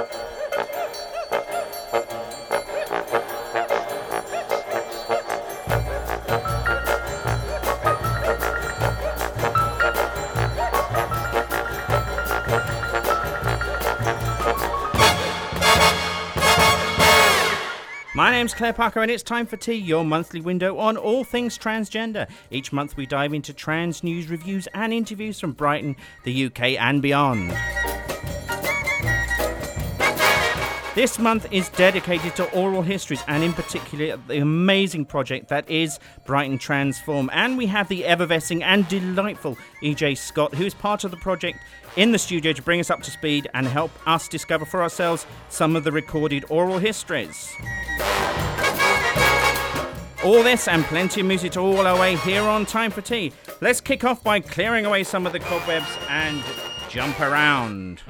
My name's Claire Parker, and it's time for Tea, your monthly window on all things transgender. Each month, we dive into trans news, reviews, and interviews from Brighton, the UK, and beyond. This month is dedicated to oral histories and, in particular, the amazing project that is Brighton Transform. And we have the effervescing and delightful EJ Scott, who is part of the project in the studio to bring us up to speed and help us discover for ourselves some of the recorded oral histories. All this and plenty of music to all our way here on Time for Tea. Let's kick off by clearing away some of the cobwebs and jump around.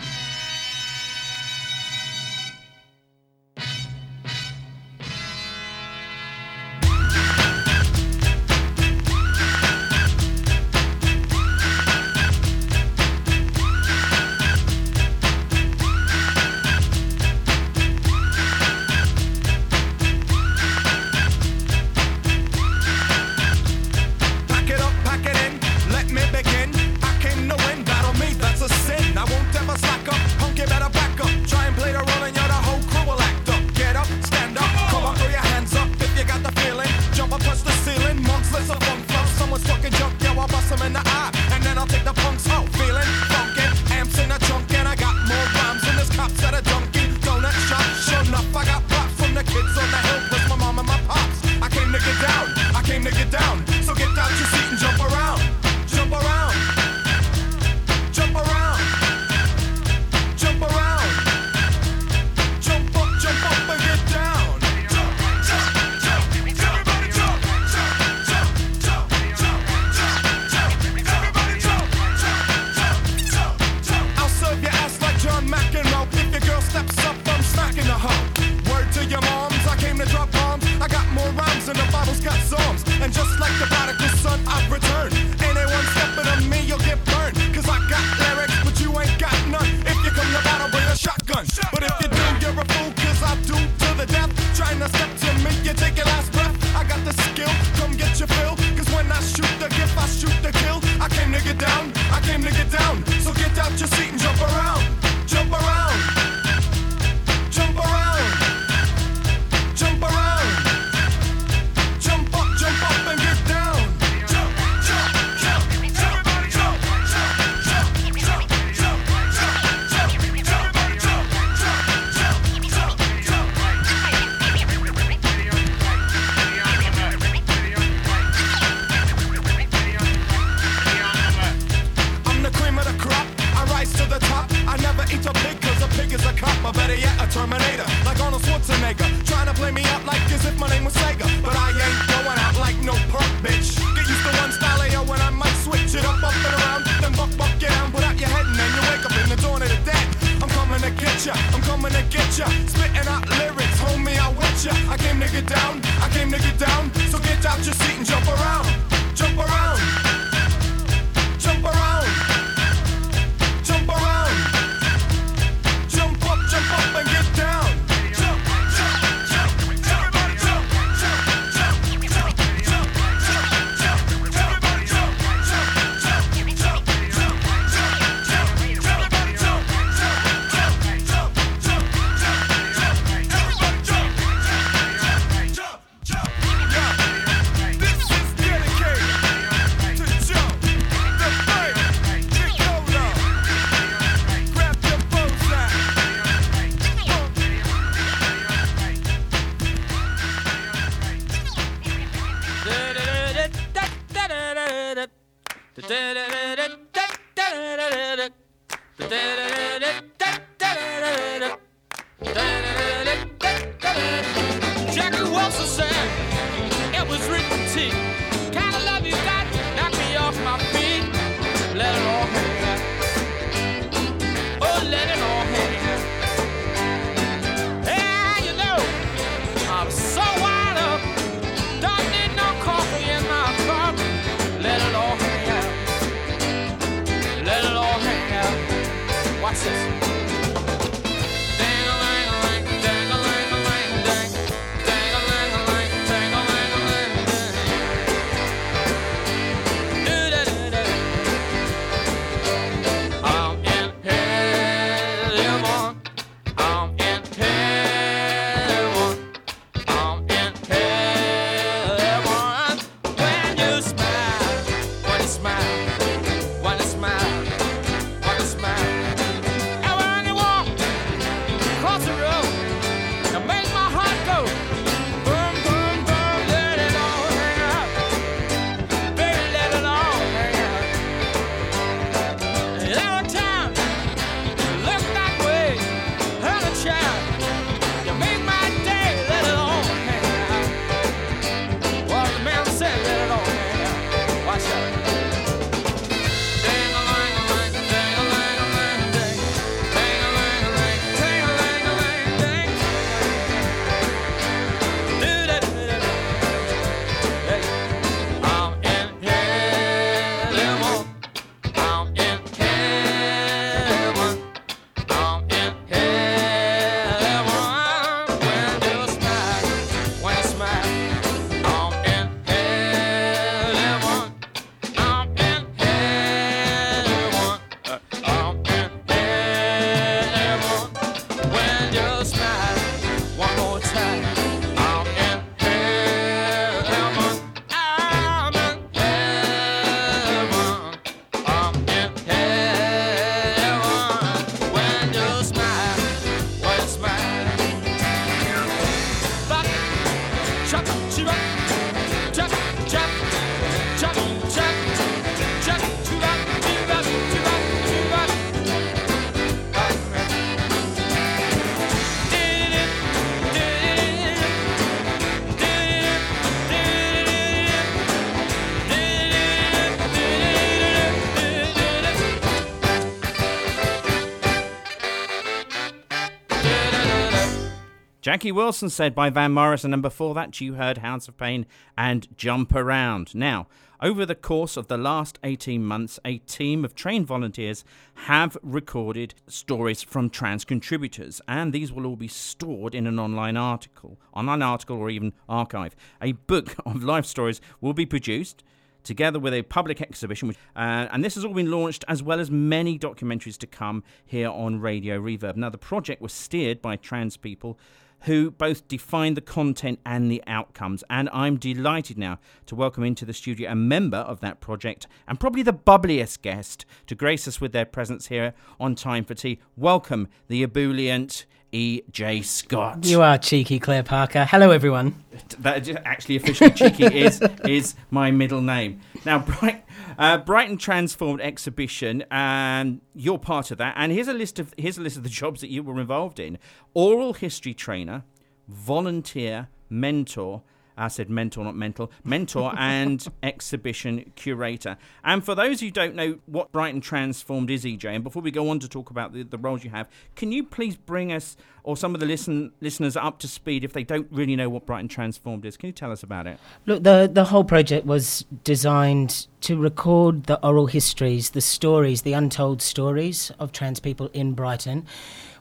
Jackie Wilson said by Van Morrison, and before that you heard House of Pain and Jump Around. Now, over the course of the last 18 months, a team of trained volunteers have recorded stories from trans contributors, and these will all be stored in an online article, online article or even archive. A book of life stories will be produced together with a public exhibition. Uh, and this has all been launched as well as many documentaries to come here on Radio Reverb. Now, the project was steered by trans people who both define the content and the outcomes. And I'm delighted now to welcome into the studio a member of that project and probably the bubbliest guest to grace us with their presence here on Time for Tea. Welcome, the ebullient E.J. Scott. You are cheeky, Claire Parker. Hello, everyone. That actually officially cheeky is is my middle name. Now, Bright, uh, Brighton Transformed exhibition, and you're part of that. And here's a list of here's a list of the jobs that you were involved in: oral history trainer, volunteer, mentor, I said mentor, not mental, mentor and exhibition curator. And for those who don't know what Brighton Transformed is, EJ, and before we go on to talk about the, the roles you have, can you please bring us or some of the listen, listeners up to speed if they don't really know what Brighton Transformed is? Can you tell us about it? Look, the, the whole project was designed to record the oral histories, the stories, the untold stories of trans people in Brighton.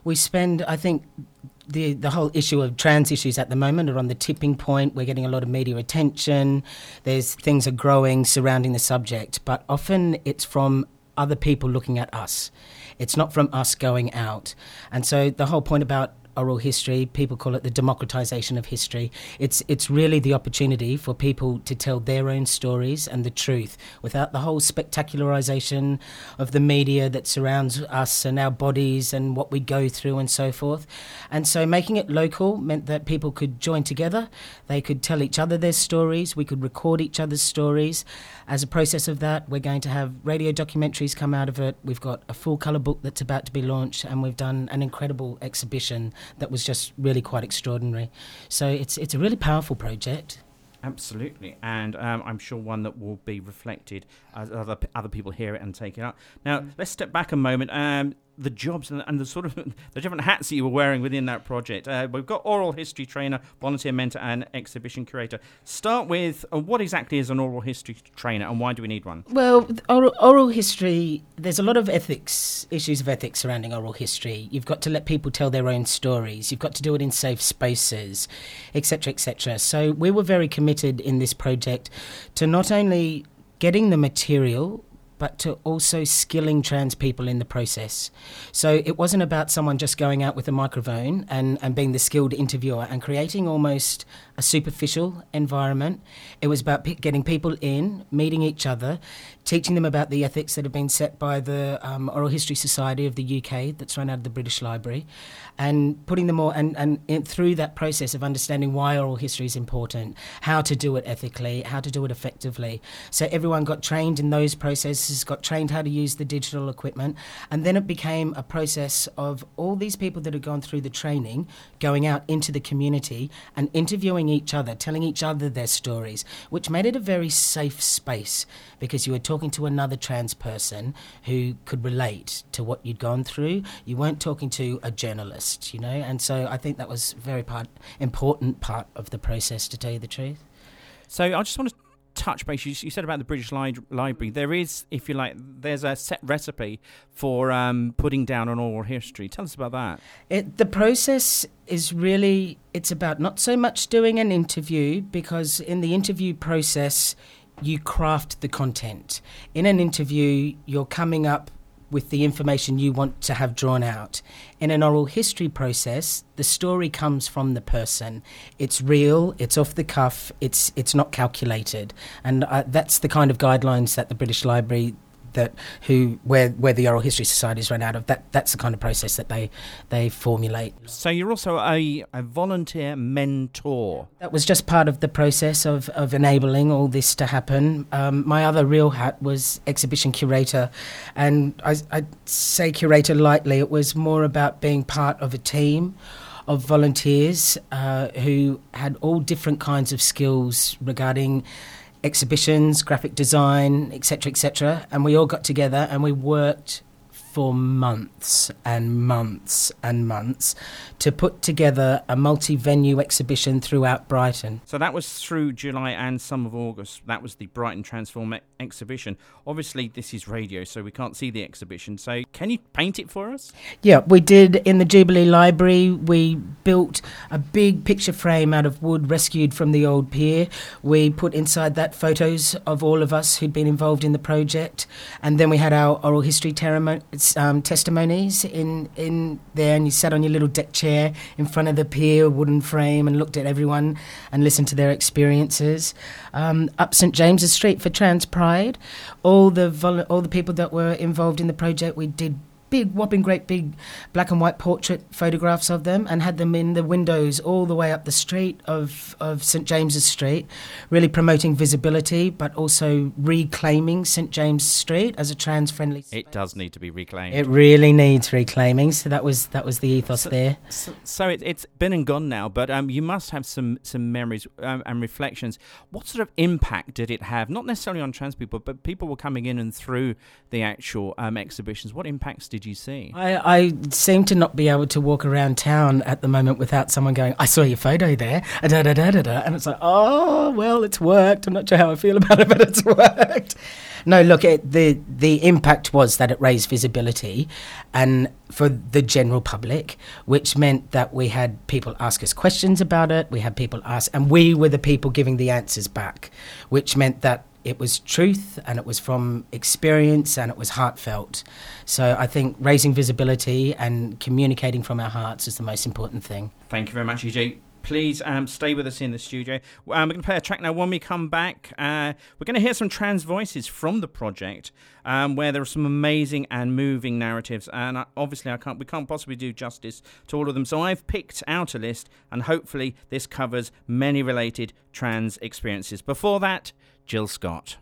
We spend, I think, the the whole issue of trans issues at the moment are on the tipping point. We're getting a lot of media attention. There's things are growing surrounding the subject, but often it's from other people looking at us. It's not from us going out. And so the whole point about oral history. People call it the democratization of history. It's it's really the opportunity for people to tell their own stories and the truth without the whole spectacularization of the media that surrounds us and our bodies and what we go through and so forth. And so making it local meant that people could join together. They could tell each other their stories. We could record each other's stories. As a process of that, we're going to have radio documentaries come out of it. We've got a full color book that's about to be launched, and we've done an incredible exhibition that was just really quite extraordinary. So it's it's a really powerful project. Absolutely, and um, I'm sure one that will be reflected as other other people hear it and take it up. Now, mm. let's step back a moment. Um, the jobs and, and, the sort of the different hats that you were wearing within that project. Uh, we've got oral history trainer, volunteer mentor, and exhibition curator. Start with uh, what exactly is an oral history trainer, and why do we need one? Well, oral, oral history. There's a lot of ethics issues of ethics surrounding oral history. You've got to let people tell their own stories. You've got to do it in safe spaces, etc., etc. So we were very committed in this project to not only getting the material but to also skilling trans people in the process. So it wasn't about someone just going out with a microphone and, and being the skilled interviewer and creating almost a superficial environment. It was about p- getting people in, meeting each other, teaching them about the ethics that have been set by the um, Oral History Society of the UK that's run out of the British Library, and putting them all and, and in, through that process of understanding why oral history is important, how to do it ethically, how to do it effectively. So everyone got trained in those processes, got trained how to use the digital equipment, and then it became a process of all these people that had gone through the training going out into the community and interviewing each other, telling each other their stories, which made it a very safe space because you were talking to another trans person who could relate to what you'd gone through. You weren't talking to a journalist, you know, and so I think that was very part, important part of the process, to tell you the truth. So I just want to touch base. You, you said about the British Li- Library. There is, if you like, there's a set recipe for um, putting down an oral history. Tell us about that. It, the process is really it's about not so much doing an interview because in the interview process you craft the content. In an interview, you're coming up with the information you want to have drawn out. In an oral history process, the story comes from the person. It's real, it's off the cuff, it's it's not calculated. And uh, that's the kind of guidelines that the British Library that who where where the oral history societies run out of that that's the kind of process that they they formulate. So you're also a, a volunteer mentor. That was just part of the process of of enabling all this to happen. Um, my other real hat was exhibition curator and I, I say curator lightly. It was more about being part of a team of volunteers uh, who had all different kinds of skills regarding exhibitions, graphic design, etc., etc. And we all got together and we worked for months and months and months to put together a multi venue exhibition throughout Brighton. So that was through July and some of August. That was the Brighton Transform exhibition. Obviously, this is radio, so we can't see the exhibition. So, can you paint it for us? Yeah, we did in the Jubilee Library. We built a big picture frame out of wood rescued from the old pier. We put inside that photos of all of us who'd been involved in the project, and then we had our oral history um, testimonies in in there. And you sat on your little deck chair in front of the pier, wooden frame, and looked at everyone and listened to their experiences. Um, up St James's Street for Trans Pride, all the all the people that were involved in the project, we did big, whopping, great big black and white portrait photographs of them and had them in the windows all the way up the street of, of St James's Street, really promoting visibility but also reclaiming St James Street as a trans friendly It does need to be reclaimed. It really needs reclaiming, so that was that was the ethos So- there. So, so it, it's been and gone now, but um, you must have some some memories um, and reflections. What sort of impact did it have? Not necessarily on trans people, but people were coming in and through the actual um, exhibitions. What impacts did you see? I, I seem to not be able to walk around town at the moment without someone going, I saw your photo there, da da da da da. And it's like, oh, well, it's worked. I'm not sure how I feel about it, but it's worked. No, look, it, the, the impact was that it raised visibility and for the general public, which meant that we had people ask us questions about it. We had people ask, and we were the people giving the answers back, which meant that it was truth and it was from experience and it was heartfelt. So I think raising visibility and communicating from our hearts is the most important thing. Thank you very much, EJ. Please um, stay with us in the studio. Um, we're going to play a track now. When we come back, uh, we're going to hear some trans voices from the project, um, where there are some amazing and moving narratives. And uh, obviously, I can't, we can't possibly do justice to all of them. So I've picked out a list, and hopefully, this covers many related trans experiences. Before that, Jill Scott.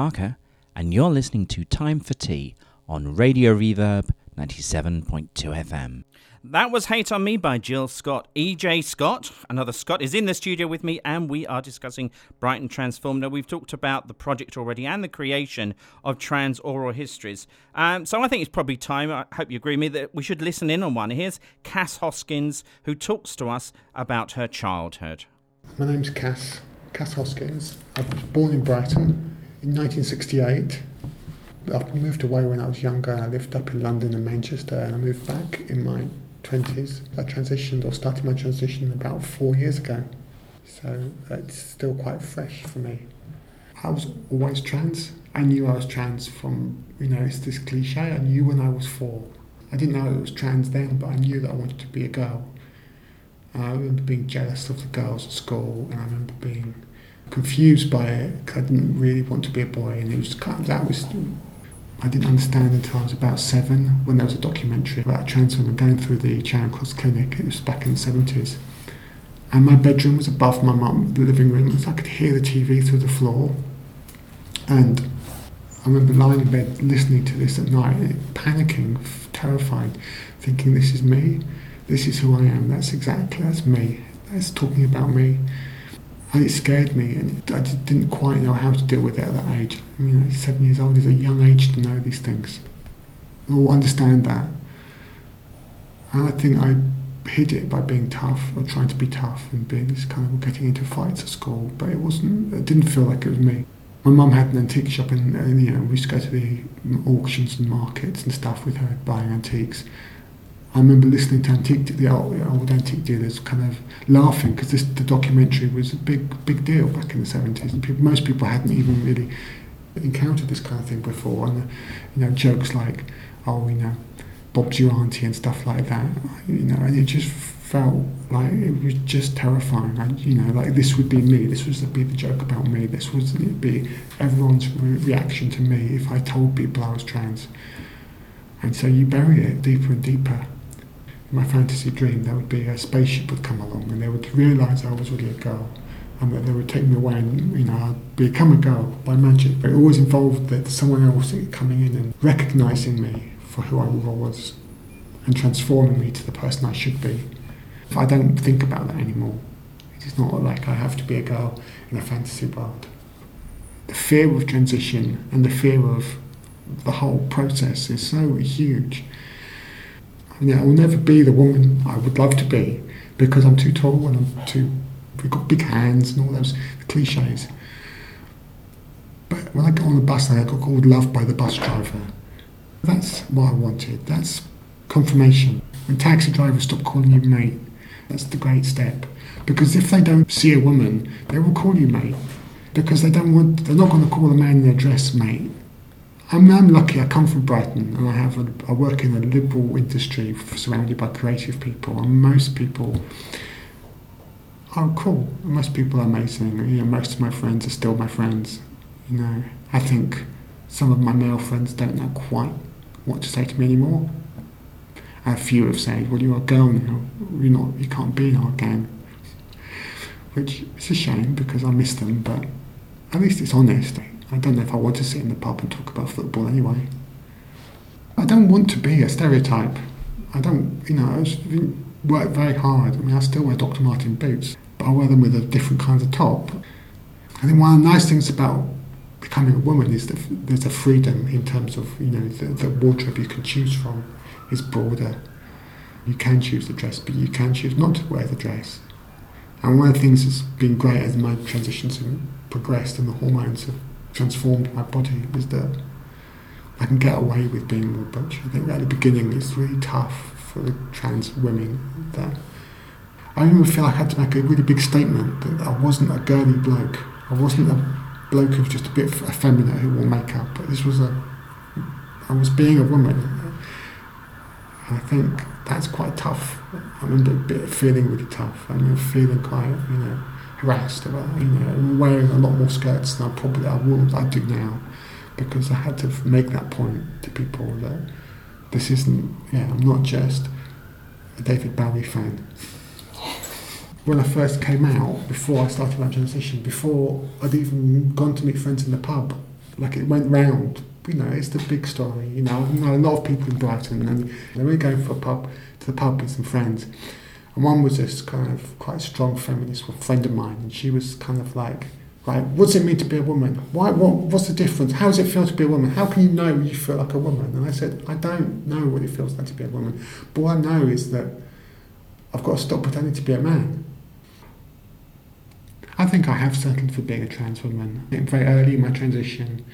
Parker, and you're listening to Time for Tea on Radio Reverb 97.2 FM. That was Hate on Me by Jill Scott. EJ Scott, another Scott, is in the studio with me, and we are discussing Brighton Transform. Now, we've talked about the project already and the creation of trans oral histories. Um, so I think it's probably time, I hope you agree with me, that we should listen in on one. Here's Cass Hoskins, who talks to us about her childhood. My name's Cass, Cass Hoskins. I was born in Brighton in 1968. I moved away when I was younger. I lived up in London and Manchester, and I moved back in my 20s. I transitioned or started my transition about four years ago. So it's still quite fresh for me. I was always trans. I knew I was trans from, you know, it's this cliche. I knew when I was four. I didn't know it was trans then, but I knew that I wanted to be a girl. I remember being jealous of the girls at school, and I remember being confused by it because I didn't really want to be a boy, and it was kind of, that was I didn't understand until I was about seven when there was a documentary about a trans woman going through the Charing Cross Clinic. It was back in the 70s. And my bedroom was above my mum, the living room, so I could hear the TV through the floor. And I remember lying in bed listening to this at night, panicking, terrified, thinking, this is me, this is who I am, that's exactly, that's me, that's talking about me and it scared me, and I didn't quite know how to deal with it at that age. I mean, seven years old is a young age to know these things, or understand that. And I think I hid it by being tough, or trying to be tough, and being this kind of getting into fights at school. But it wasn't. It didn't feel like it was me. My mum had an antique shop, and, and you know, we used to go to the auctions and markets and stuff with her, buying antiques. I remember listening to antique, the old, old antique dealers kind of laughing because the documentary was a big big deal back in the 70s and people, most people hadn't even really encountered this kind of thing before and you know jokes like oh you know Bob's your auntie and stuff like that you know and it just felt like it was just terrifying I, you know like this would be me this was be the joke about me this was be everyone's re- reaction to me if I told people I was trans. And so you bury it deeper and deeper my fantasy dream, there would be a spaceship would come along and they would realise I was really a girl and that they would take me away and, you know, I'd become a girl by magic. But it always involved that someone else coming in and recognising me for who I was and transforming me to the person I should be. I don't think about that anymore. It's not like I have to be a girl in a fantasy world. The fear of transition and the fear of the whole process is so huge and I will never be the woman I would love to be because I'm too tall and I'm too. We've got big hands and all those cliches. But when I got on the bus, and I got called love by the bus driver. That's what I wanted. That's confirmation. When taxi drivers stop calling you mate, that's the great step. Because if they don't see a woman, they will call you mate. Because they don't want, they're not going to call a man in their dress mate. I'm, I'm lucky. I come from Brighton, and I have a, I work in a liberal industry surrounded by creative people, and most people are cool. Most people are amazing. You know, most of my friends are still my friends. You know, I think some of my male friends don't know quite what to say to me anymore. A few have said, "Well, you're a girl now. You're not. You can't be in our gang." Which is a shame because I miss them, but at least it's honest. I don't know if I want to sit in the pub and talk about football anyway. I don't want to be a stereotype. I don't, you know, I work very hard. I mean, I still wear Dr. Martens boots, but I wear them with a different kind of top. I think one of the nice things about becoming a woman is that there's a freedom in terms of, you know, the, the wardrobe you can choose from is broader. You can choose the dress, but you can choose not to wear the dress. And one of the things that's been great as my transitions have progressed and the hormones have transformed my body was that I can get away with being more butch. I think at the beginning it's really tough for the trans women that I remember feel I had to make a really big statement that I wasn't a girly bloke. I wasn't a bloke who was just a bit effeminate who wore makeup. But this was a I was being a woman. And I think that's quite tough. I remember feeling really tough. I remember feeling quite, you know, about, you know, wearing a lot more skirts than I probably I would I do now, because I had to make that point to people that this isn't, yeah, I'm not just a David Bowie fan. When I first came out, before I started my transition, before I'd even gone to meet friends in the pub, like it went round. You know, it's the big story. You know, I know a lot of people in Brighton, and they were going for a pub to the pub with some friends, and one was this kind of quite strong feminist friend of mine, and she was kind of like, right, what does it mean to be a woman? Why? What? What's the difference? How does it feel to be a woman? How can you know you feel like a woman? And I said, I don't know what it feels like to be a woman, but what I know is that I've got to stop pretending to be a man. I think I have settled for being a trans woman. Very early in my transition,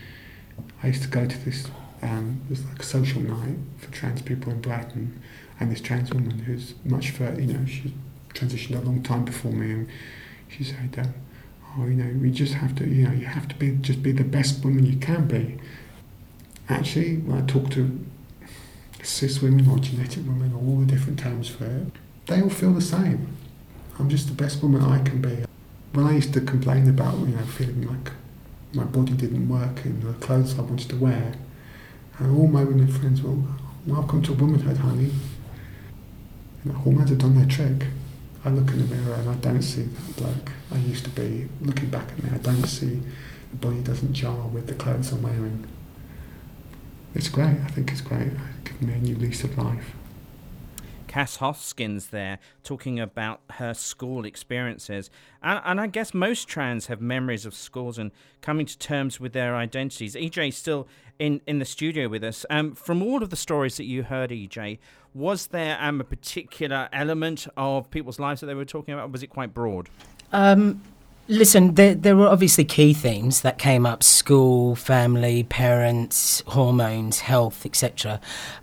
I used to go to this, um, it was like a social night for trans people in Brighton, and this trans woman who's much further, you know, she transitioned a long time before me, and she said, um, "Oh, you know, we just have to, you know, you have to be just be the best woman you can be." Actually, when I talk to cis women or genetic women or all the different terms for it, they all feel the same. I'm just the best woman I can be. When I used to complain about, you know, feeling like my body didn't work in the clothes I wanted to wear, and all my women friends were, welcome to womanhood, honey. You know, hormones have done their trick. I look in the mirror and I don't see that bloke I used to be. Looking back at me, I don't see the body doesn't jar with the clothes I'm wearing. It's great. I think it's great. It's given me a new lease of life. Cass Hoskins there talking about her school experiences. And, and, I guess most trans have memories of schools and coming to terms with their identities. EJ is still in, in the studio with us. Um, from all of the stories that you heard, EJ, was there um, a particular element of people's lives that they were talking about? or was it quite broad? Um, Listen, there, there were obviously key themes that came up school, family, parents, hormones, health, etc.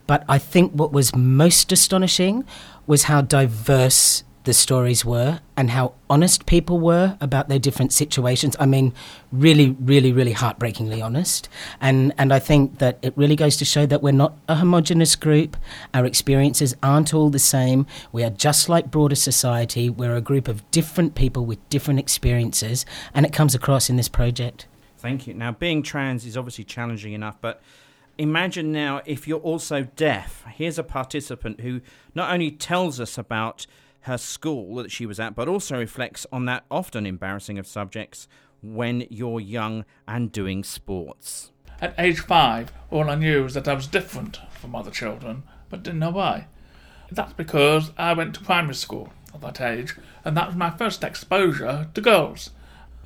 But I think what was most astonishing was how diverse the stories were and how honest people were about their different situations. I mean, really, really, really heartbreakingly honest. And and I think that it really goes to show that we're not a homogenous group. Our experiences aren't all the same. We are just like broader society. We're a group of different people with different experiences, and it comes across in this project. Thank you. Now, being trans is obviously challenging enough, but imagine now if you're also deaf. Here's a participant who not only tells us about her school that she was at, but also reflects on that often embarrassing of subjects when you're young and doing sports. At age five, all I knew was that I was different from other children, but didn't know why. That's because I went to primary school at that age, and that was my first exposure to girls.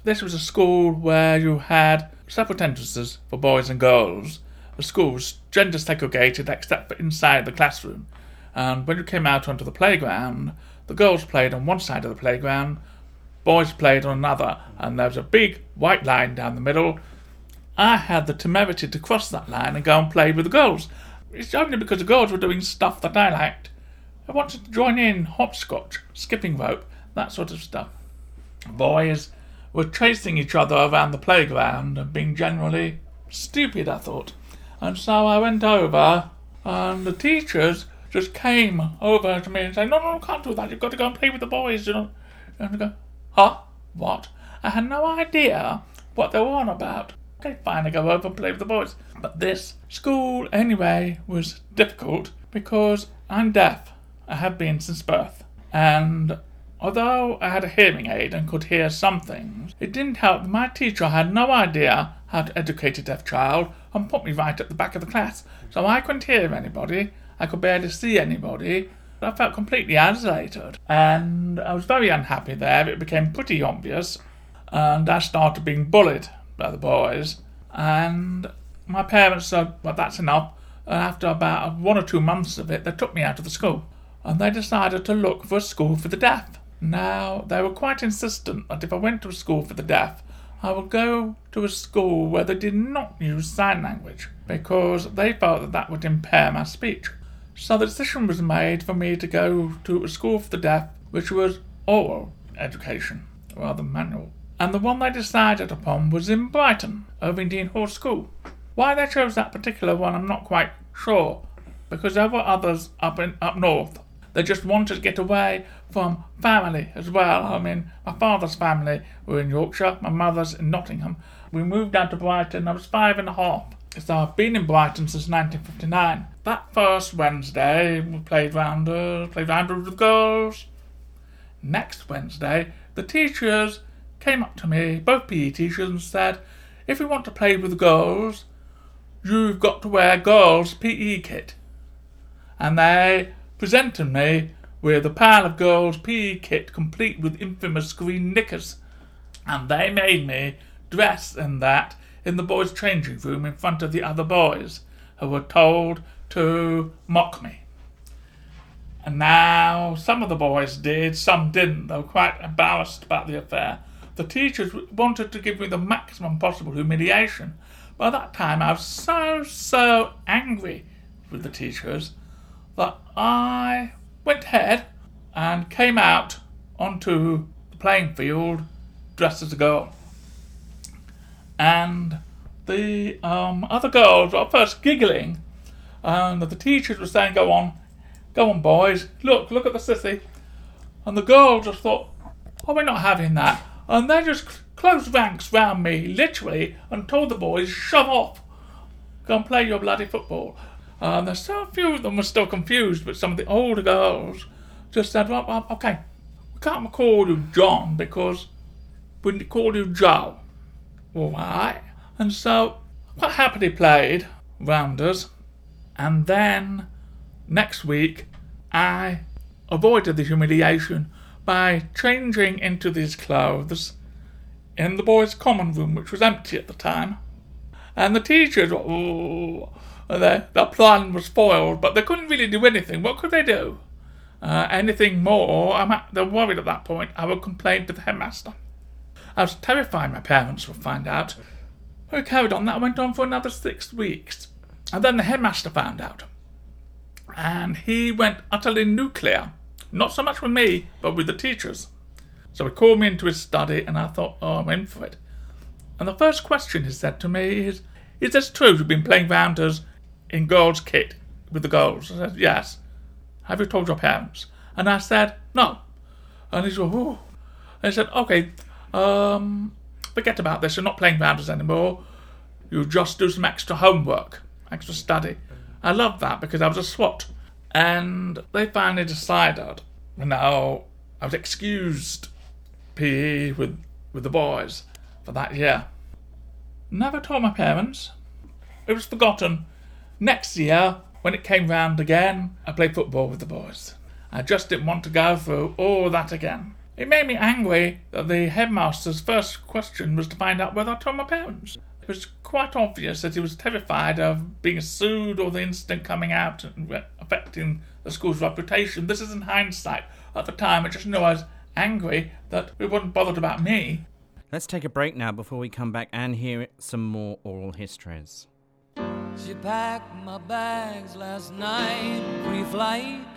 This was a school where you had separate entrances for boys and girls. The school was gender segregated except for inside the classroom, and when you came out onto the playground, the girls played on one side of the playground, boys played on another, and there was a big white line down the middle. I had the temerity to cross that line and go and play with the girls. It's only because the girls were doing stuff that I liked. I wanted to join in hopscotch, skipping rope, that sort of stuff. Boys were chasing each other around the playground and being generally stupid, I thought. And so I went over, and the teachers just came over to me and said, No, no, can't do that. You've got to go and play with the boys, you know. And I go, Huh? What? I had no idea what they were on about. Okay, fine, I go over and play with the boys. But this school, anyway, was difficult because I'm deaf. I have been since birth. And although I had a hearing aid and could hear some things, it didn't help my teacher had no idea how to educate a deaf child and put me right at the back of the class. So I couldn't hear anybody I could barely see anybody. I felt completely isolated, and I was very unhappy there. It became pretty obvious, and I started being bullied by the boys. And my parents said, Well, that's enough. And after about one or two months of it, they took me out of the school, and they decided to look for a school for the deaf. Now, they were quite insistent that if I went to a school for the deaf, I would go to a school where they did not use sign language, because they felt that that would impair my speech. So the decision was made for me to go to a school for the deaf, which was oral education, rather manual. And the one they decided upon was in Brighton, Ovingdean Hall School. Why they chose that particular one, I'm not quite sure, because there were others up in up north. They just wanted to get away from family as well. I mean, my father's family were in Yorkshire, my mother's in Nottingham. We moved down to Brighton. I was five and a half. So I've been in Brighton since 1959. That first Wednesday, we played rounders, played rounders with girls. Next Wednesday, the teachers came up to me, both PE teachers, and said, if you want to play with the girls, you've got to wear girls' PE kit. And they presented me with a pile of girls' PE kit complete with infamous green knickers. And they made me dress in that in the boys' changing room in front of the other boys, who were told to mock me. And now some of the boys did, some didn't. They were quite embarrassed about the affair. The teachers wanted to give me the maximum possible humiliation. By that time, I was so, so angry with the teachers that I went ahead and came out onto the playing field dressed as a girl. And the um, other girls were first giggling, and the teachers were saying, Go on, go on, boys, look, look at the sissy. And the girls just thought, Oh, we're not having that. And they just closed ranks round me, literally, and told the boys, Shove off, go and play your bloody football. And there's so few of them were still confused, but some of the older girls just said, well, well okay, we can't call you John because we call you Joe. All right. And so, quite happily played rounders. And then next week, I avoided the humiliation by changing into these clothes in the boys' common room, which was empty at the time. And the teachers, oh, their, their plan was foiled, but they couldn't really do anything. What could they do? Uh, anything more, I'm they're worried at that point. I would complain to the headmaster. I was terrified my parents would find out. We carried on. That went on for another six weeks. And then the headmaster found out. And he went utterly nuclear. Not so much with me, but with the teachers. So he called me into his study, and I thought, oh, I'm in for it. And the first question he said to me is, Is this true you've been playing rounders in girls' kit with the girls? I said, Yes. Have you told your parents? And I said, No. And he said, Oh. And he said, Okay, um, forget about this. You're not playing rounders anymore. You just do some extra homework, extra study. I loved that because I was a swot. And they finally decided, no, I was excused PE with, with the boys for that year. Never told my parents. It was forgotten. Next year, when it came round again, I played football with the boys. I just didn't want to go through all that again. It made me angry that the headmaster's first question was to find out whether I told my parents. It was quite obvious that he was terrified of being sued or the incident coming out and affecting the school's reputation. This is in hindsight. At the time, I just knew I was angry that we wasn't bothered about me. Let's take a break now before we come back and hear some more oral histories. She packed my bags last night, pre flight.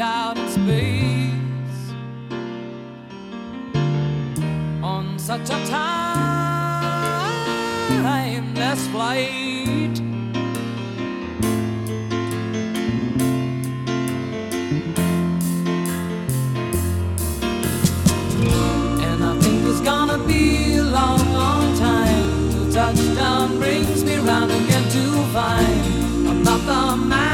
out in space on such a timeless flight. And I think it's gonna be a long, long time till touchdown brings me round again to find I'm not the man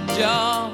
My job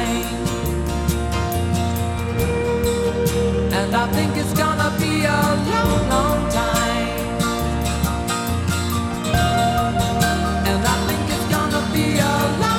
Be a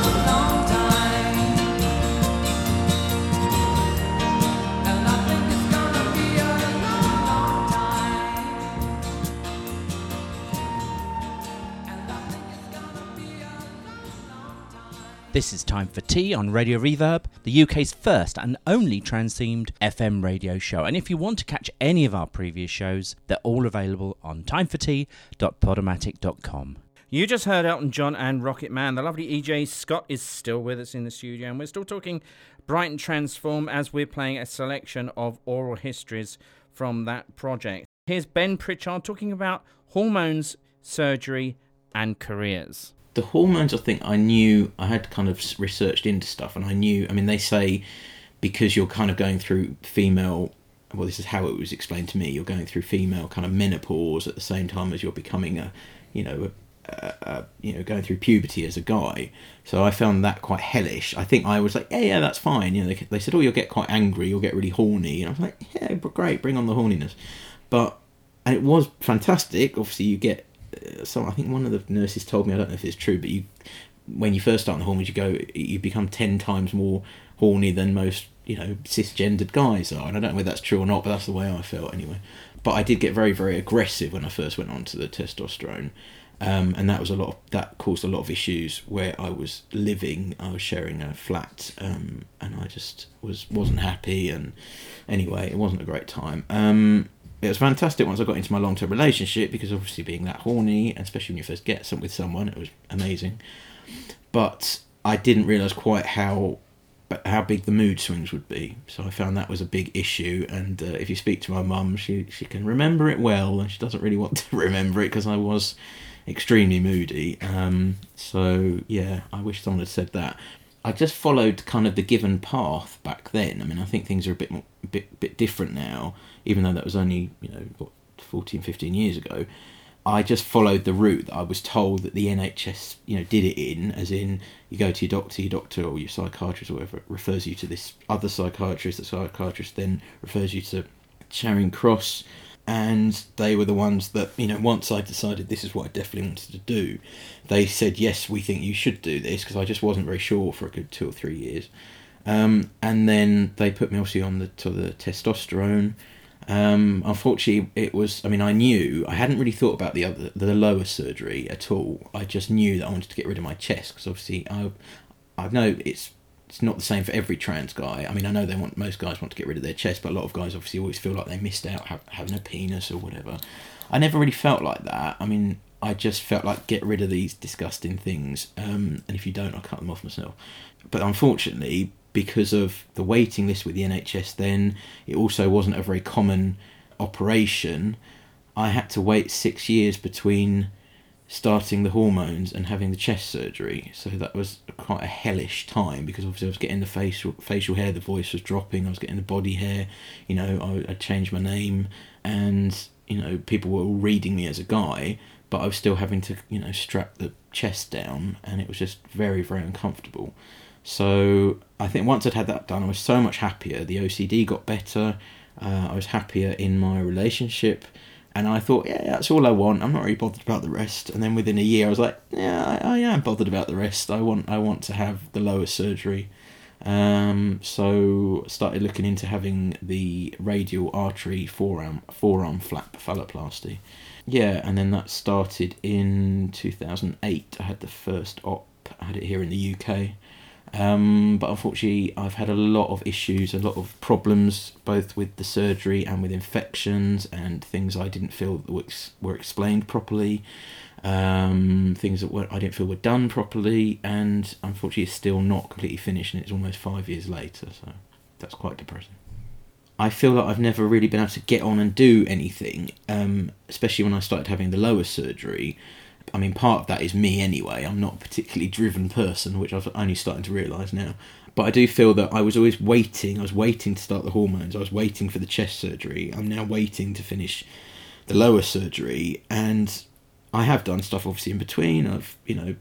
This is Time for Tea on Radio Reverb, the UK's first and only trans themed FM radio show. And if you want to catch any of our previous shows, they're all available on timefortea.podomatic.com. You just heard Elton John and Rocket Man. The lovely EJ Scott is still with us in the studio, and we're still talking Brighton Transformed as we're playing a selection of oral histories from that project. Here's Ben Pritchard talking about hormones, surgery, and careers. The hormones i think i knew i had kind of researched into stuff and i knew i mean they say because you're kind of going through female well this is how it was explained to me you're going through female kind of menopause at the same time as you're becoming a you know a, a, you know going through puberty as a guy. So i found that quite hellish. I think i was like yeah yeah that's fine. You know they, they said oh you'll get quite angry you'll get really horny. And i was like yeah great bring on the horniness. But and it was fantastic. Obviously you get so I think one of the nurses told me I don't know if it's true, but you when you first start on the hormones, you go you become ten times more horny than most you know cisgendered guys are, and I don't know whether that's true or not, but that's the way I felt anyway. But I did get very very aggressive when I first went on to the testosterone. Um, and that was a lot. Of, that caused a lot of issues where I was living. I was sharing a flat, um, and I just was wasn't happy. And anyway, it wasn't a great time. Um, it was fantastic once I got into my long term relationship because obviously being that horny, especially when you first get something with someone, it was amazing. But I didn't realise quite how how big the mood swings would be. So I found that was a big issue. And uh, if you speak to my mum, she she can remember it well, and she doesn't really want to remember it because I was extremely moody. Um, so yeah, I wish someone had said that. I just followed kind of the given path back then. I mean, I think things are a bit more, a bit bit different now, even though that was only you know what 14, 15 years ago. I just followed the route that I was told that the NHS, you know, did it in, as in you go to your doctor, your doctor or your psychiatrist or whatever refers you to this other psychiatrist. The psychiatrist then refers you to Charing Cross, and they were the ones that you know. Once I decided this is what I definitely wanted to do, they said yes, we think you should do this because I just wasn't very sure for a good two or three years. Um, and then they put me obviously on the to the testosterone, Um, unfortunately, it was. I mean, I knew I hadn't really thought about the other, the lower surgery at all. I just knew that I wanted to get rid of my chest because obviously I, I know it's it's not the same for every trans guy. I mean, I know they want most guys want to get rid of their chest, but a lot of guys obviously always feel like they missed out ha- having a penis or whatever. I never really felt like that. I mean, I just felt like get rid of these disgusting things, um, and if you don't, I'll cut them off myself. But unfortunately, because of the waiting list with the NHS, then it also wasn't a very common operation. I had to wait six years between starting the hormones and having the chest surgery. So that was quite a hellish time because obviously I was getting the facial facial hair, the voice was dropping, I was getting the body hair. You know, I, I changed my name, and you know people were all reading me as a guy, but I was still having to you know strap the chest down, and it was just very very uncomfortable. So I think once I'd had that done, I was so much happier. The OCD got better. Uh, I was happier in my relationship, and I thought, yeah, that's all I want. I'm not really bothered about the rest. And then within a year, I was like, yeah, I, I am bothered about the rest. I want, I want to have the lower surgery. Um, so started looking into having the radial artery forearm forearm flap phalloplasty. Yeah, and then that started in 2008. I had the first op. I had it here in the UK. Um, but unfortunately, I've had a lot of issues, a lot of problems, both with the surgery and with infections and things I didn't feel were, explained properly, um, things that were, I didn't feel were done properly, and unfortunately, it's still not completely finished, and it's almost five years later, so that's quite depressing. I feel like I've never really been able to get on and do anything, um, especially when I started having the lower surgery. I mean, part of that is me anyway. I'm not a particularly driven person, which I've only starting to realise now. But I do feel that I was always waiting. I was waiting to start the hormones. I was waiting for the chest surgery. I'm now waiting to finish the lower surgery, and I have done stuff obviously in between. I've you know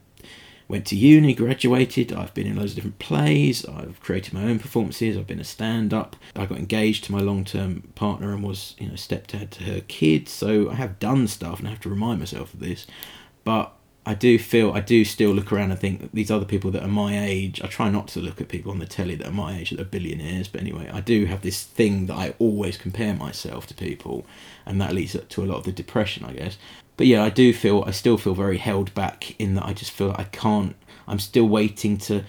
went to uni, graduated. I've been in loads of different plays. I've created my own performances. I've been a stand-up. I got engaged to my long-term partner and was you know stepdad to her kids. So I have done stuff, and I have to remind myself of this but I do feel I do still look around and think that these other people that are my age. I try not to look at people on the telly that are my age that are billionaires, but anyway, I do have this thing that I always compare myself to people, and that leads to a lot of the depression, I guess. But yeah, I do feel I still feel very held back in that I just feel I can't. I'm still waiting to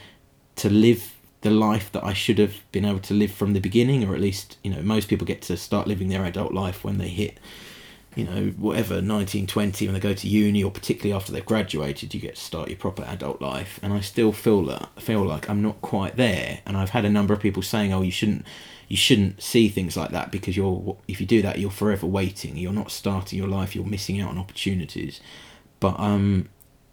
to live the life that I should have been able to live from the beginning, or at least you know most people get to start living their adult life when they hit you know, whatever, 19, 20, when they go to uni, or particularly after they've graduated, you get to start your proper adult life. And I still feel that, feel like I'm not quite there. And I've had a number of people saying, oh, you shouldn't, you shouldn't see things like that because you're, if you do that, you're forever waiting. You're not starting your life. You're missing out on opportunities. But um,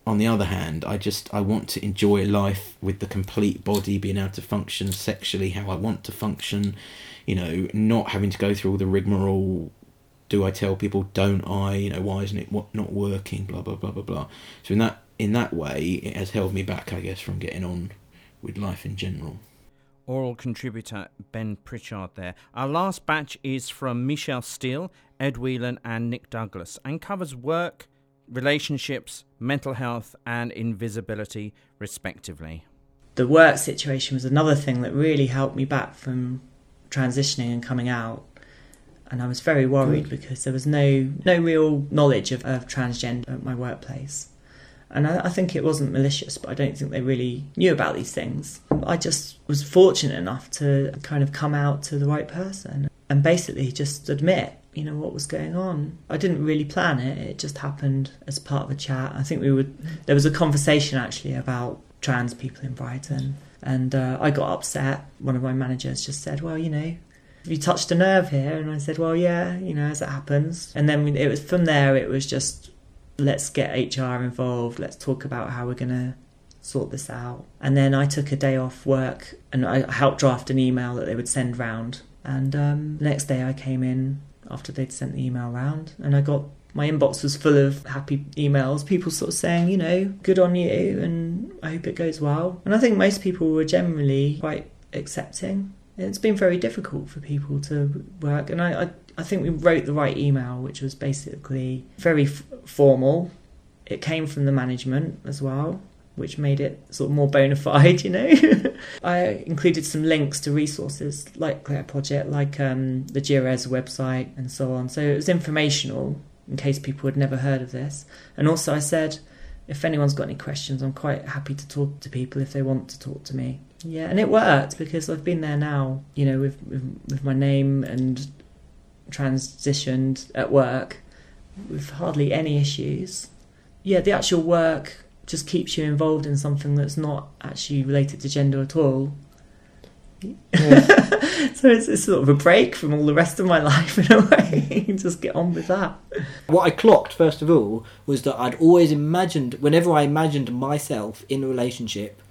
on the other hand, I just I want to enjoy life with the complete body, being able to function sexually how I want to function. You know, not having to go through all the rigmarole do I tell people? Don't I? You know, why isn't it not working? Blah blah blah blah blah. So in that in that way, it has held me back, I guess, from getting on with life in general. Oral contributor Ben Pritchard there. Our last batch is from Michelle Steele, Ed Whelan, and Nick Douglas, and covers work, relationships, mental health, and invisibility, respectively. The work situation was another thing that really helped me back from transitioning and coming out and I was very worried because there was no no real knowledge of, of transgender at my workplace. And I, I, think it wasn't malicious, but I don't think they really knew about these things. I just was fortunate enough to kind of come out to the right person and basically just admit, you know, what was going on. I didn't really plan it; it just happened as part of a chat. I think we would. There was a conversation actually about trans people in Brighton, and uh, I got upset. One of my managers just said, "Well, you know, you touched a nerve here? And i said well yeah you know as it happens. And then it was from there it was just let's get hr involved. Let's talk about how we're going to sort this out. And then i took a day off work and i helped draft an email that they would send round. And um, next day i came in after they'd sent the email round. And i got my inbox was full of happy emails, people sort of saying, you know, good on you and I hope it goes well. And I think most people were generally quite accepting it's been very difficult for people to work. And I, I, I think we wrote the right email, which was basically very f- formal. It came from the management as well. which made it sort of more bona fide, you know. I included some links to resources like Clare Project, like um, the GIRES website, and so on. So it was informational in case people had never heard of this. And also, I said, if anyone's got any questions, I'm quite happy to talk to people if they want to talk to me. Yeah, and it worked because I've been there now, you know, with with, with my name and transitioned at work with hardly any issues. Yeah, the actual work just keeps you involved in something that's not actually related to gender at all. so it's, it's sort of a break from all the rest of my life in a way. just get on with that. What I clocked first of all was that I'd always imagined, whenever I imagined myself in a relationship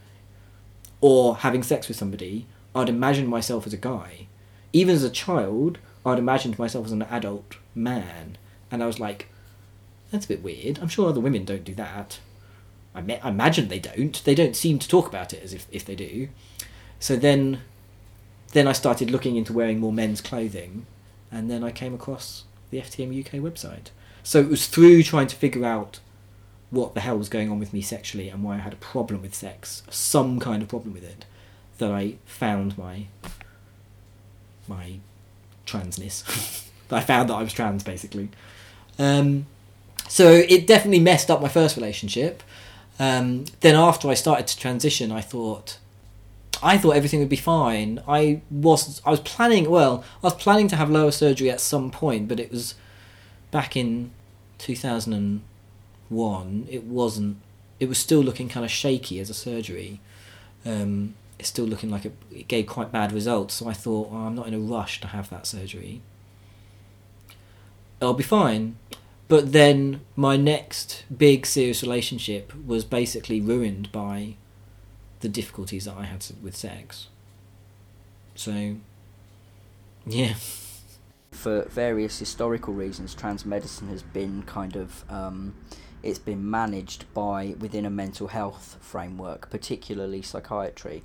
or having sex with somebody, I'd imagine myself as a guy. Even as a child, I'd imagined myself as an adult man, and I was like, "That's a bit weird." I'm sure other women don't do that. I, me- I imagine they don't. They don't seem to talk about it as if if they do. So then, then I started looking into wearing more men's clothing, and then I came across the FTM UK website. So it was through trying to figure out what the hell was going on with me sexually and why I had a problem with sex, some kind of problem with it, that I found my my transness. I found that I was trans basically. Um, so it definitely messed up my first relationship. Um, then after I started to transition, I thought I thought everything would be fine. I was I was planning well, I was planning to have lower surgery at some point, but it was back in 2001. It wasn't. It was still looking kind of shaky as a surgery. Um, it's still looking like it, it gave quite bad results. So I thought, oh, I'm not in a rush to have that surgery. I'll be fine. But then my next big serious relationship was basically ruined by the difficulties that I had with sex. So, yeah. For various historical reasons, trans medicine has been kind of um, it's been managed by within a mental health framework, particularly psychiatry.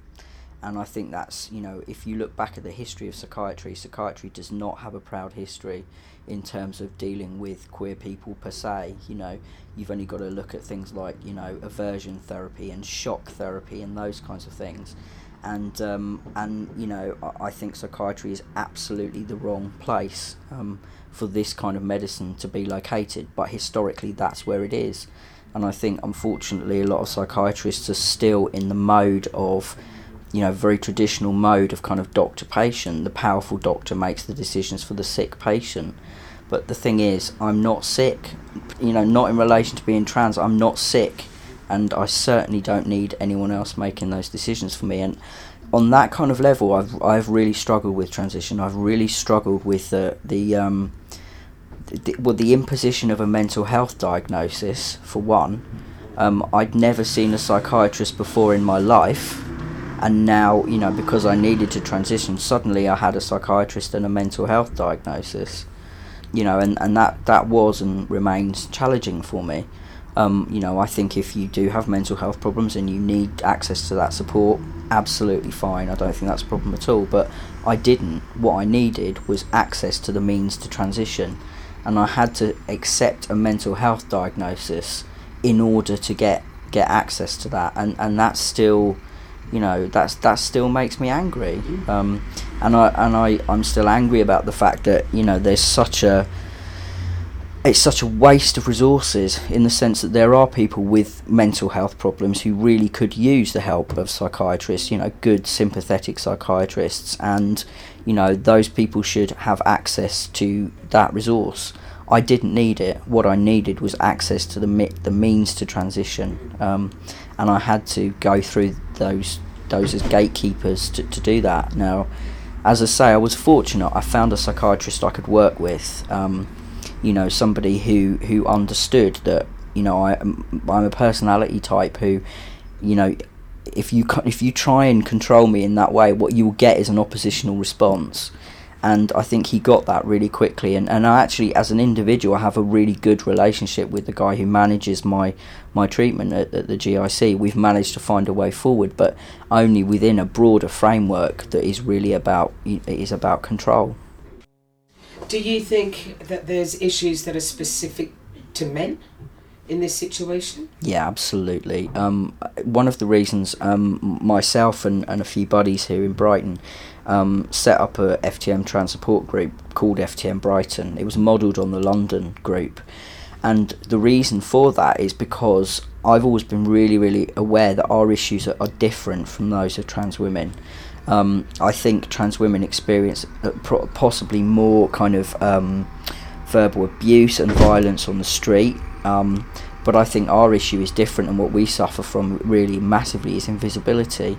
And I think that's you know if you look back at the history of psychiatry, psychiatry does not have a proud history in terms of dealing with queer people per se. You know, you've only got to look at things like you know aversion therapy and shock therapy and those kinds of things. And um, and you know, I, I think psychiatry is absolutely the wrong place um, for this kind of medicine to be located. But historically, that's where it is. And I think, unfortunately, a lot of psychiatrists are still in the mode of you know, very traditional mode of kind of doctor patient. The powerful doctor makes the decisions for the sick patient. But the thing is, I'm not sick. You know, not in relation to being trans. I'm not sick, and I certainly don't need anyone else making those decisions for me. And on that kind of level, I've I've really struggled with transition. I've really struggled with the the um, the, well, the imposition of a mental health diagnosis for one. Um, I'd never seen a psychiatrist before in my life and now you know because I needed to transition suddenly I had a psychiatrist and a mental health diagnosis you know and, and that that was and remains challenging for me. Um, you know I think if you do have mental health problems and you need access to that support absolutely fine. I don't think that's a problem at all. But I didn't. What I needed was access to the means to transition. And I had to accept a mental health diagnosis in order to get get access to that. And and that's still you know that's that still makes me angry. Um, and I and I I'm still angry about the fact that you know there's such a it's such a waste of resources in the sense that there are people with mental health problems who really could use the help of psychiatrists, you know, good sympathetic psychiatrists, and you know those people should have access to that resource. I didn't need it. What I needed was access to the the means to transition, um, and I had to go through those those as gatekeepers to, to do that. Now, as I say, I was fortunate. I found a psychiatrist I could work with. Um, you know, somebody who who understood that. You know, I I'm a personality type who, you know, if you if you try and control me in that way, what you will get is an oppositional response and I think he got that really quickly. And, and I actually, as an individual, I have a really good relationship with the guy who manages my my treatment at, at, the GIC. We've managed to find a way forward, but only within a broader framework that is really about is about control. Do you think that there's issues that are specific to men in this situation? Yeah, absolutely. Um, one of the reasons um, myself and, and a few buddies here in Brighton um, set up a FTM trans support group called FTM Brighton. It was modelled on the London group. And the reason for that is because I've always been really, really aware that our issues are, are different from those of trans women. Um, I think trans women experience possibly more kind of um, verbal abuse and violence on the street. Um, but I think our issue is different, and what we suffer from really massively is invisibility.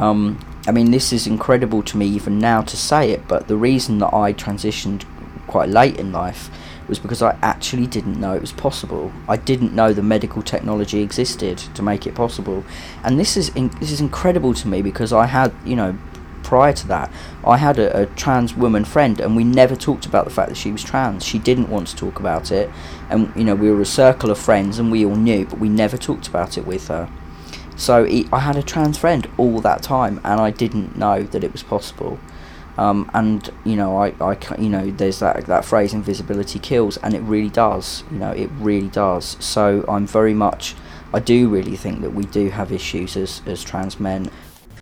Um, I mean, this is incredible to me even now to say it, but the reason that I transitioned quite late in life was because I actually didn't know it was possible. I didn't know the medical technology existed to make it possible, and this is in, this is incredible to me because I had you know prior to that I had a, a trans woman friend and we never talked about the fact that she was trans. She didn't want to talk about it, and you know we were a circle of friends and we all knew, but we never talked about it with her. So it, I had a trans friend all that time, and I didn't know that it was possible. Um, and you know, I, I, you know, there's that that phrase "invisibility kills," and it really does. You know, it really does. So I'm very much, I do really think that we do have issues as as trans men.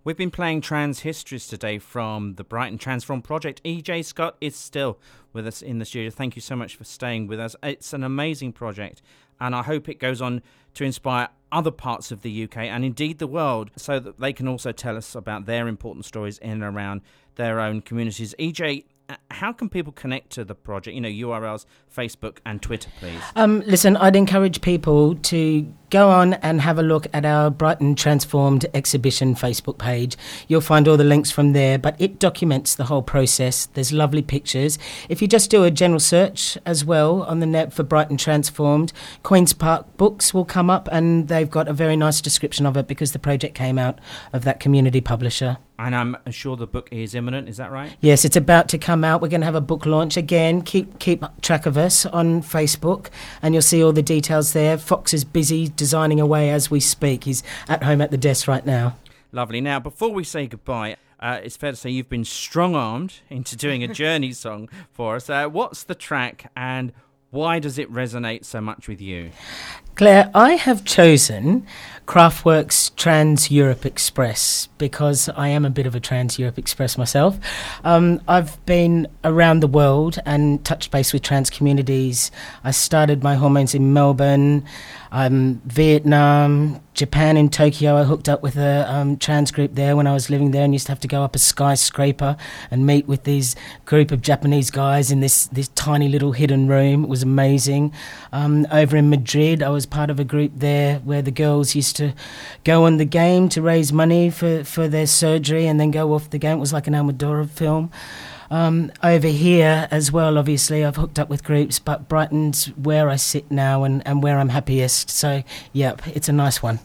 We've been playing trans histories today from the Brighton Transformed Project. EJ Scott is still with us in the studio. Thank you so much for staying with us. It's an amazing project, and I hope it goes on to inspire other parts of the UK and indeed the world so that they can also tell us about their important stories in and around their own communities. EJ, how can people connect to the project? You know, URLs, Facebook and Twitter, please. Um, listen, I'd encourage people to go on and have a look at our Brighton Transformed exhibition Facebook page. You'll find all the links from there, but it documents the whole process. There's lovely pictures. If you just do a general search as well on the net for Brighton Transformed, QueenSpark Books will come up and they've got a very nice description of it because the project came out of that community publisher. And I'm sure the book is imminent, is that right? Yes, it's about to come out. We're going to have a book launch again. Keep keep track of us on Facebook and you'll see all the details there. Fox is busy designing away as we speak. He's at home at the desk right now. Lovely. Now, before we say goodbye, uh, it's fair to say you've been strong armed into doing a Journey song for us. Uh, what's the track and why does it resonate so much with you? Claire, I have chosen Kraftwerk's Trans Europe Express because I am a bit of a Trans Europe Express myself. Um, I've been around the world and touched base with trans communities. I started my hormones in Melbourne, um, Vietnam, Japan, in Tokyo. I hooked up with a um, trans group there when I was living there and used to have to go up a skyscraper and meet with these group of Japanese guys in this, this tiny little hidden room. It was amazing. Um, over in Madrid, I was part of a group there where the girls used to go on the game to raise money for, for their surgery and then go off the game. It was like an Almodovar film. Um, over here as well, obviously, I've hooked up with groups, but Brighton's where I sit now and, and where I'm happiest. So, yep, it's a nice one.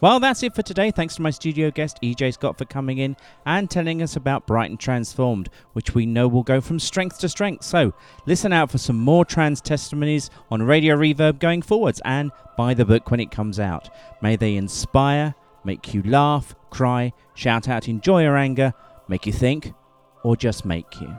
Well, that's it for today. Thanks to my studio guest, EJ Scott, for coming in and telling us about Brighton Transformed, which we know will go from strength to strength. So, listen out for some more trans testimonies on Radio Reverb going forwards and buy the book when it comes out. May they inspire, make you laugh, cry, shout out in joy or anger, make you think, or just make you.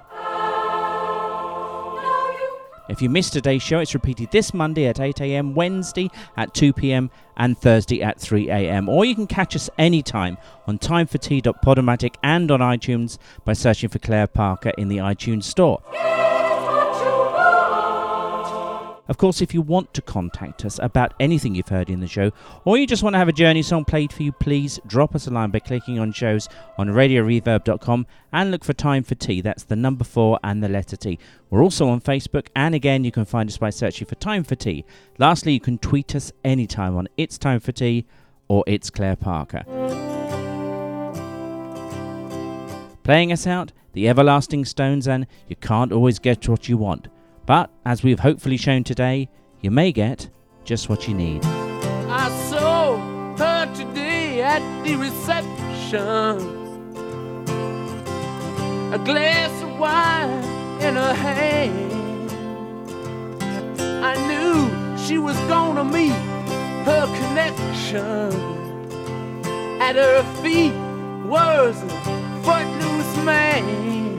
If you missed today's show, it's repeated this Monday at 8am, Wednesday at 2pm, and Thursday at 3am. Or you can catch us anytime on timefortea.podomatic and on iTunes by searching for Claire Parker in the iTunes Store. Of course, if you want to contact us about anything you've heard in the show, or you just want to have a journey song played for you, please drop us a line by clicking on shows on radioreverb.com and look for Time for Tea. That's the number four and the letter T. We're also on Facebook, and again, you can find us by searching for Time for Tea. Lastly, you can tweet us anytime on It's Time for Tea or It's Claire Parker. Playing us out, the Everlasting Stones, and you can't always get what you want. But as we've hopefully shown today, you may get just what you need. I saw her today at the reception. A glass of wine in her hand. I knew she was gonna meet her connection. At her feet was a footloose man.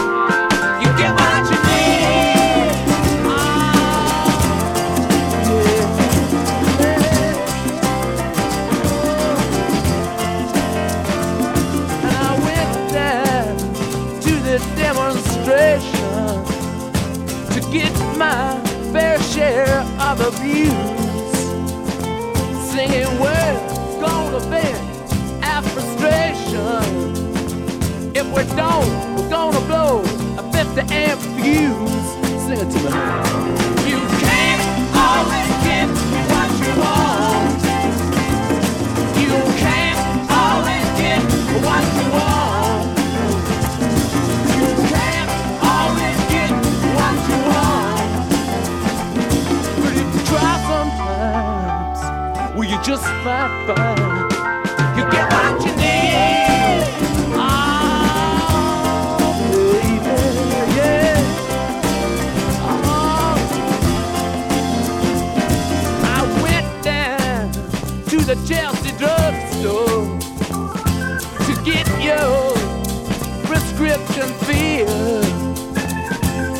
get my fair share of abuse. Singing, we're gonna vent our frustration. If we don't, we're gonna blow a 50 amp fuse. Sing it to me. You can't always get what you want. You can't always get what you want. Just might find you get what you need. Oh, baby, yeah. Oh. I went down to the Chelsea drugstore to get your prescription filled.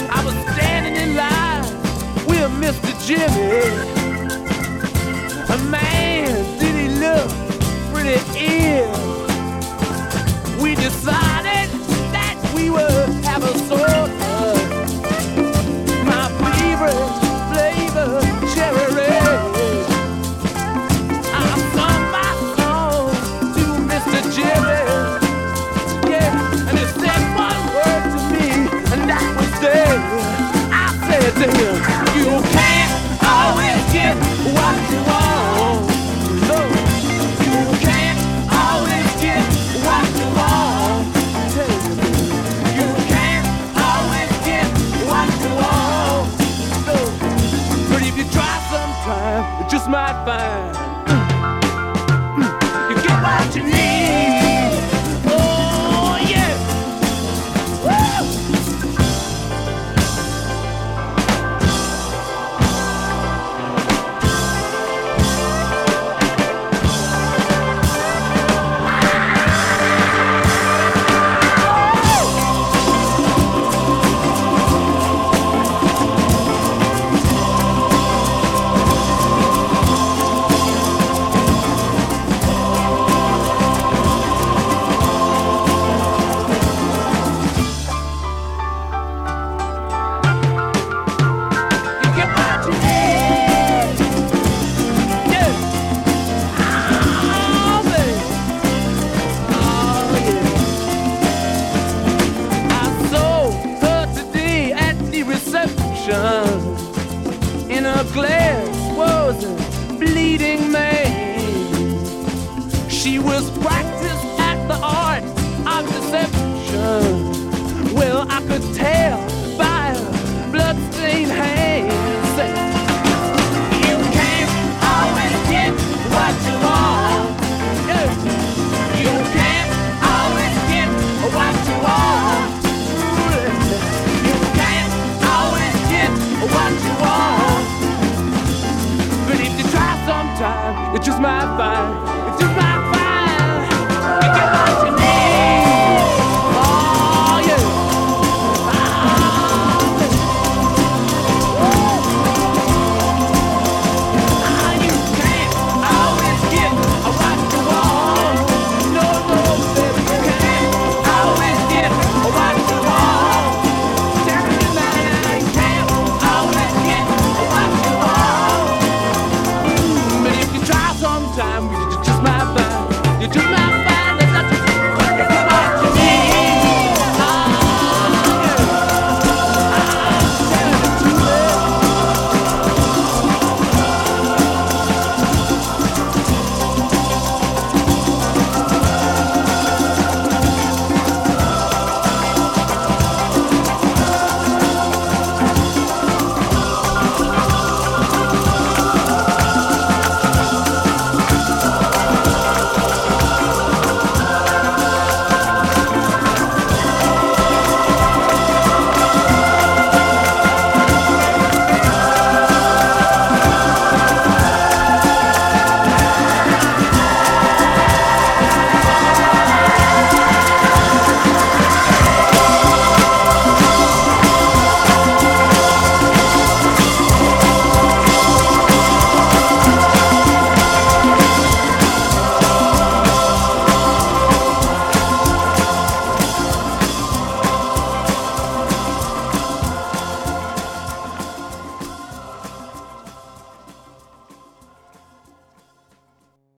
I was standing in line with Mr. Jimmy.